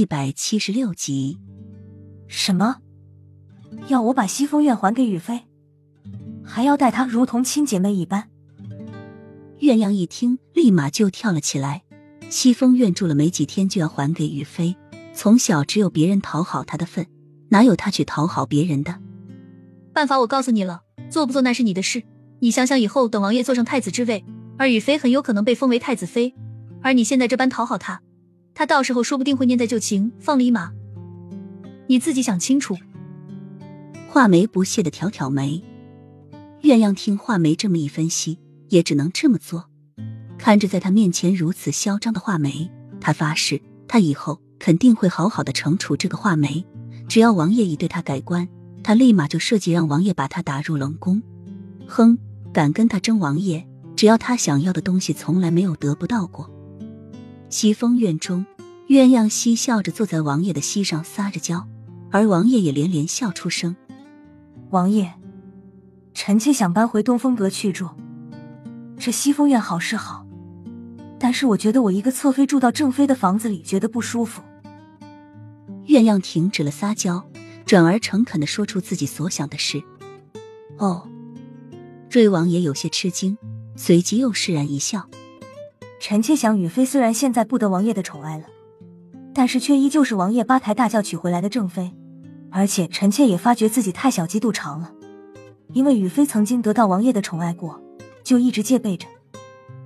一百七十六集。什么？要我把西风院还给雨飞，还要待她如同亲姐妹一般？鸳鸯一听，立马就跳了起来。西风院住了没几天，就要还给雨飞。从小只有别人讨好他的份，哪有他去讨好别人的？办法我告诉你了，做不做那是你的事。你想想，以后等王爷坐上太子之位，而雨飞很有可能被封为太子妃，而你现在这般讨好他，他到时候说不定会念在旧情，放了一马。你自己想清楚。画眉不屑的挑挑眉。鸳鸯听画眉这么一分析，也只能这么做。看着在他面前如此嚣张的画眉，他发誓，他以后肯定会好好的惩处这个画眉。只要王爷一对他改观，他立马就设计让王爷把他打入冷宫。哼，敢跟他争王爷，只要他想要的东西，从来没有得不到过。西风院中，鸳鸯嬉笑着坐在王爷的膝上撒着娇，而王爷也连连笑出声。王爷，臣妾想搬回东风阁去住。这西风院好是好。但是我觉得我一个侧妃住到正妃的房子里，觉得不舒服。鸳鸯停止了撒娇，转而诚恳的说出自己所想的事。哦，瑞王爷有些吃惊，随即又释然一笑。臣妾想，雨妃虽然现在不得王爷的宠爱了，但是却依旧是王爷八抬大轿娶回来的正妃。而且臣妾也发觉自己太小鸡肚肠了，因为雨妃曾经得到王爷的宠爱过，就一直戒备着。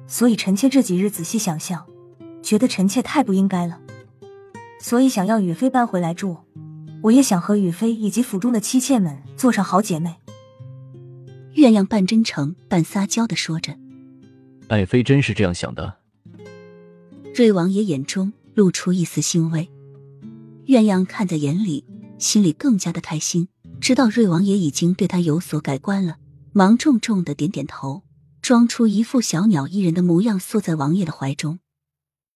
所以臣妾这几日仔细想想，觉得臣妾太不应该了，所以想要雨妃搬回来住。我也想和雨妃以及府中的妻妾们做上好姐妹。月亮半真诚半撒娇的说着：“爱妃真是这样想的。”瑞王爷眼中露出一丝欣慰，鸳鸯看在眼里，心里更加的开心，知道瑞王爷已经对他有所改观了，忙重重的点点头。装出一副小鸟依人的模样，缩在王爷的怀中。